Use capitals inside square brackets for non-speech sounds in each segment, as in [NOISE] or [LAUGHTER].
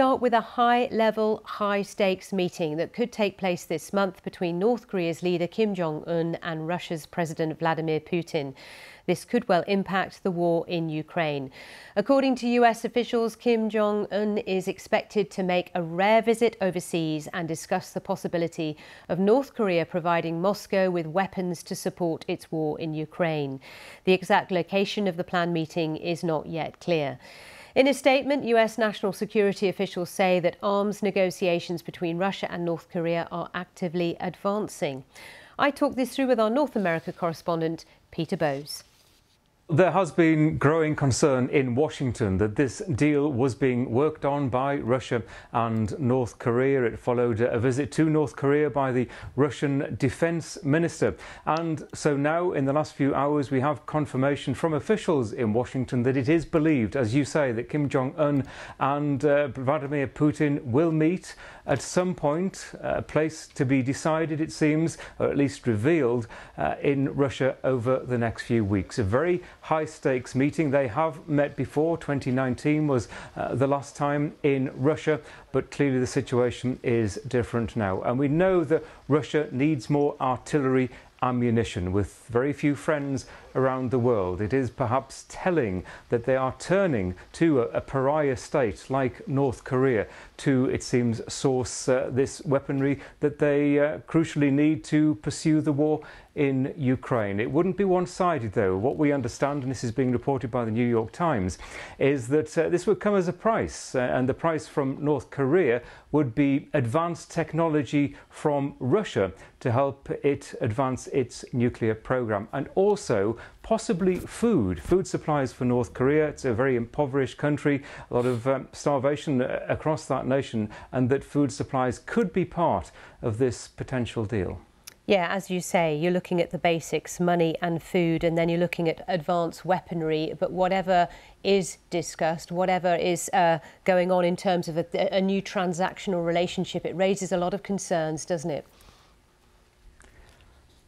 start with a high level, high stakes meeting that could take place this month between North Korea's leader Kim Jong un and Russia's President Vladimir Putin. This could well impact the war in Ukraine. According to US officials, Kim Jong un is expected to make a rare visit overseas and discuss the possibility of North Korea providing Moscow with weapons to support its war in Ukraine. The exact location of the planned meeting is not yet clear. In a statement, US national security officials say that arms negotiations between Russia and North Korea are actively advancing. I talked this through with our North America correspondent, Peter Bowes. There has been growing concern in Washington that this deal was being worked on by Russia and North Korea. It followed a visit to North Korea by the Russian defense minister. And so now, in the last few hours, we have confirmation from officials in Washington that it is believed, as you say, that Kim Jong un and uh, Vladimir Putin will meet at some point, a place to be decided, it seems, or at least revealed, uh, in Russia over the next few weeks. A very high stakes meeting. They have met before. 2019 was uh, the last time in Russia, but clearly the situation is different now. And we know that Russia needs more artillery ammunition with very few friends around the world. It is perhaps telling that they are turning to a, a pariah state like North Korea to, it seems, source uh, this weaponry that they uh, crucially need to pursue the war in Ukraine. It wouldn't be one sided, though. What we understand, and this is being reported by the New York Times, is that uh, this would come as a price, uh, and the price from North Korea would be advanced technology from Russia to help it advance its nuclear program, and also possibly food, food supplies for North Korea. It's a very impoverished country, a lot of um, starvation uh, across that nation, and that food supplies could be part of this potential deal. Yeah, as you say, you're looking at the basics, money and food, and then you're looking at advanced weaponry. But whatever is discussed, whatever is uh, going on in terms of a, a new transactional relationship, it raises a lot of concerns, doesn't it?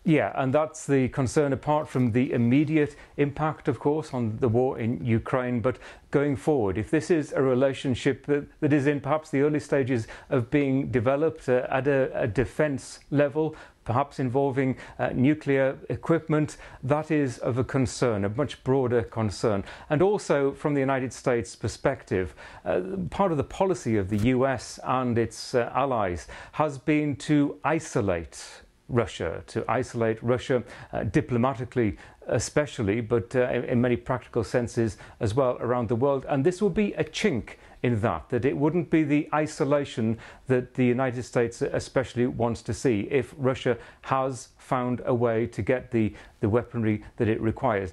Yeah, and that's the concern apart from the immediate impact, of course, on the war in Ukraine. But going forward, if this is a relationship that, that is in perhaps the early stages of being developed uh, at a, a defense level, perhaps involving uh, nuclear equipment, that is of a concern, a much broader concern. And also from the United States perspective, uh, part of the policy of the US and its uh, allies has been to isolate Russia, to isolate Russia uh, diplomatically, especially, but uh, in, in, many practical senses as well around the world. And this will be a chink in that, that it wouldn't be the isolation that the United States especially wants to see if Russia has found a way to get the, the weaponry that it requires.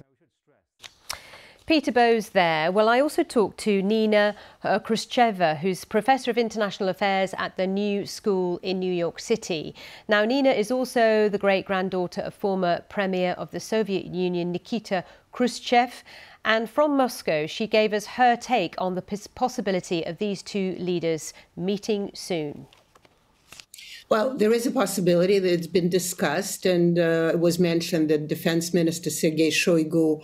Peter Bowes there. Well, I also talked to Nina uh, Khrushcheva, who's Professor of International Affairs at the New School in New York City. Now, Nina is also the great-granddaughter of former Premier of the Soviet Union, Nikita Khrushchev. And from Moscow, she gave us her take on the possibility of these two leaders meeting soon. Well, there is a possibility that it's been discussed, and uh, it was mentioned that Defense Minister Sergei Shoigu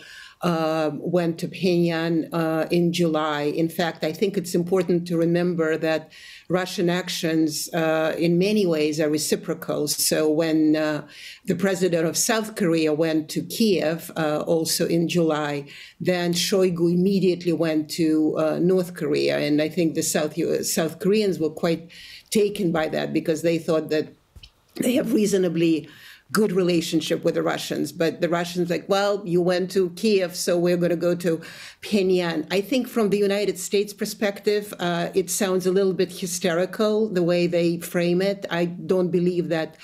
uh, went to Pyongyang uh, in July. In fact, I think it's important to remember that Russian actions, uh, in many ways, are reciprocal. So when uh, the president of South Korea went to Kiev, uh, also in July, then Shoigu immediately went to uh, North Korea, and I think the South South Koreans were quite taken by that because they thought that they have reasonably good relationship with the Russians. But the Russians like, well, you went to Kiev, so we're going to go to Pyongyang. I think from the United States perspective, uh, it sounds a little bit hysterical the way they frame it. I don't believe that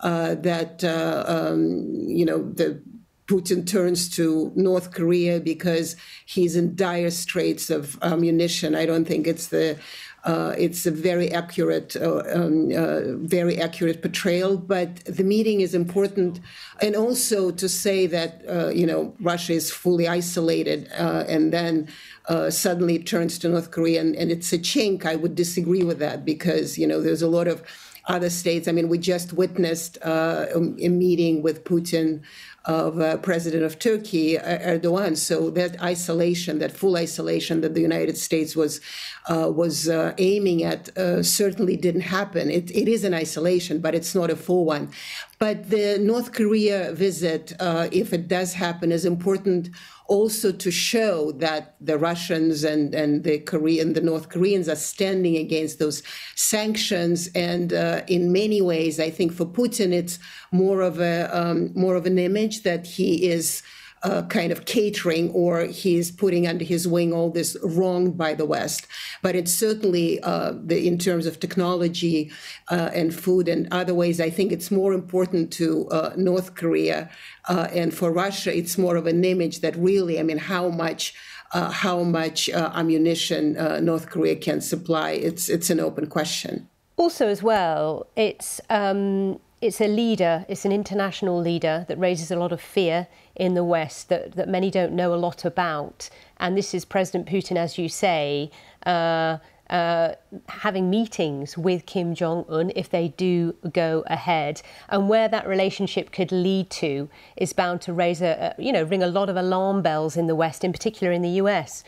uh, that uh, um, you know the Putin turns to North Korea because he's in dire straits of ammunition. I don't think it's the uh, it's a very accurate, uh, um, uh, very accurate portrayal. But the meeting is important, and also to say that uh, you know Russia is fully isolated, uh, and then uh, suddenly turns to North Korea, and, and, it's a chink. I would disagree with that because you know there's a lot of other states. I mean, we just witnessed uh, a meeting with Putin of uh, President of Turkey, Erdogan. So that isolation, that full isolation that the United States was uh, was uh, aiming at, uh, certainly didn't happen. It, it is an isolation, but it's not a full one. But the North Korea visit, uh, if it does happen, is important also to show that the Russians and, and the Korean, the North Koreans are standing against those sanctions. And uh, in many ways, I think for Putin, it's more of a um, more of an image that he is uh, kind of catering or he's putting under his wing all this wronged by the West. But it's certainly, uh, the, in terms of technology uh, and food and other ways, I think it's more important to uh, North Korea. Uh, and for Russia, it's more of an image that really, I mean, how much. Uh, how much ammunition North Korea can supply? It's it's an open question. Also, as well, it's um, it's a leader, it's an international leader that raises a lot of fear in the West that, that many don't know a lot about. And this is President Putin, as you say, uh, uh, having meetings with Kim Jong un if they do go ahead. And where that relationship could lead to is bound to raise a, a you know, ring a lot of alarm bells in the West, in particular in the US.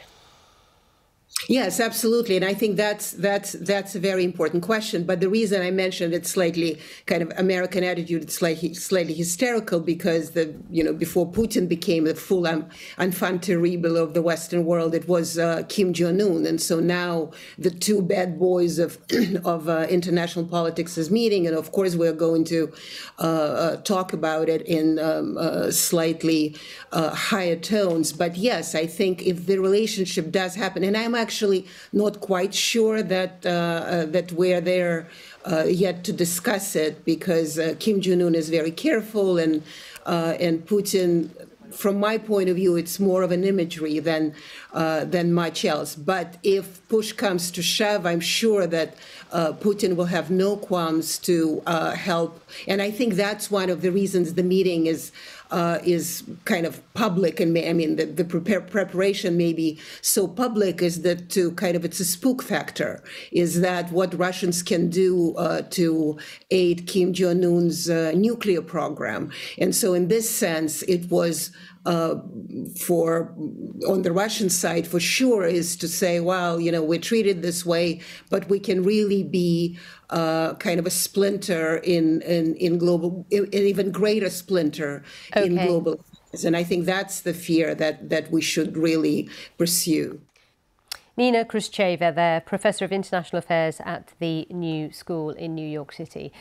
Yes, absolutely, and I think that's that's that's a very important question. But the reason I mentioned it's slightly kind of American attitude, it's slightly slightly hysterical because the you know before Putin became the full um, enfant terrible of the Western world, it was uh, Kim Jong Un, and so now the two bad boys of [CLEARS THROAT] of uh, international politics is meeting, and of course we're going to uh, uh talk about it in um, uh, slightly uh, higher tones. But yes, I think if the relationship does happen, and I'm actually not quite sure that uh, uh, that we're there uh, yet to discuss it because uh, Kim Jong Un is very careful and uh, and Putin. From my point of view, it's more of an imagery than uh, than much else. But if push comes to shove, I'm sure that Putin will have no qualms to help. And I think that's one of the reasons the meeting is uh, is kind of public, and I mean the, the prepare, preparation may be so public is that to kind of it's a spook factor. Is that what Russians can do uh, to aid Kim Jong Un's uh, nuclear program? And so, in this sense, it was uh, for on the Russian side for sure is to say, well, you know, we're treated this way, but we can really be uh, kind of a splinter in in, in global, an even greater splinter okay. in global. And I think that's the fear that that we should really pursue. Nina Khrushcheva, there, Professor of International Affairs at the New School in New York City.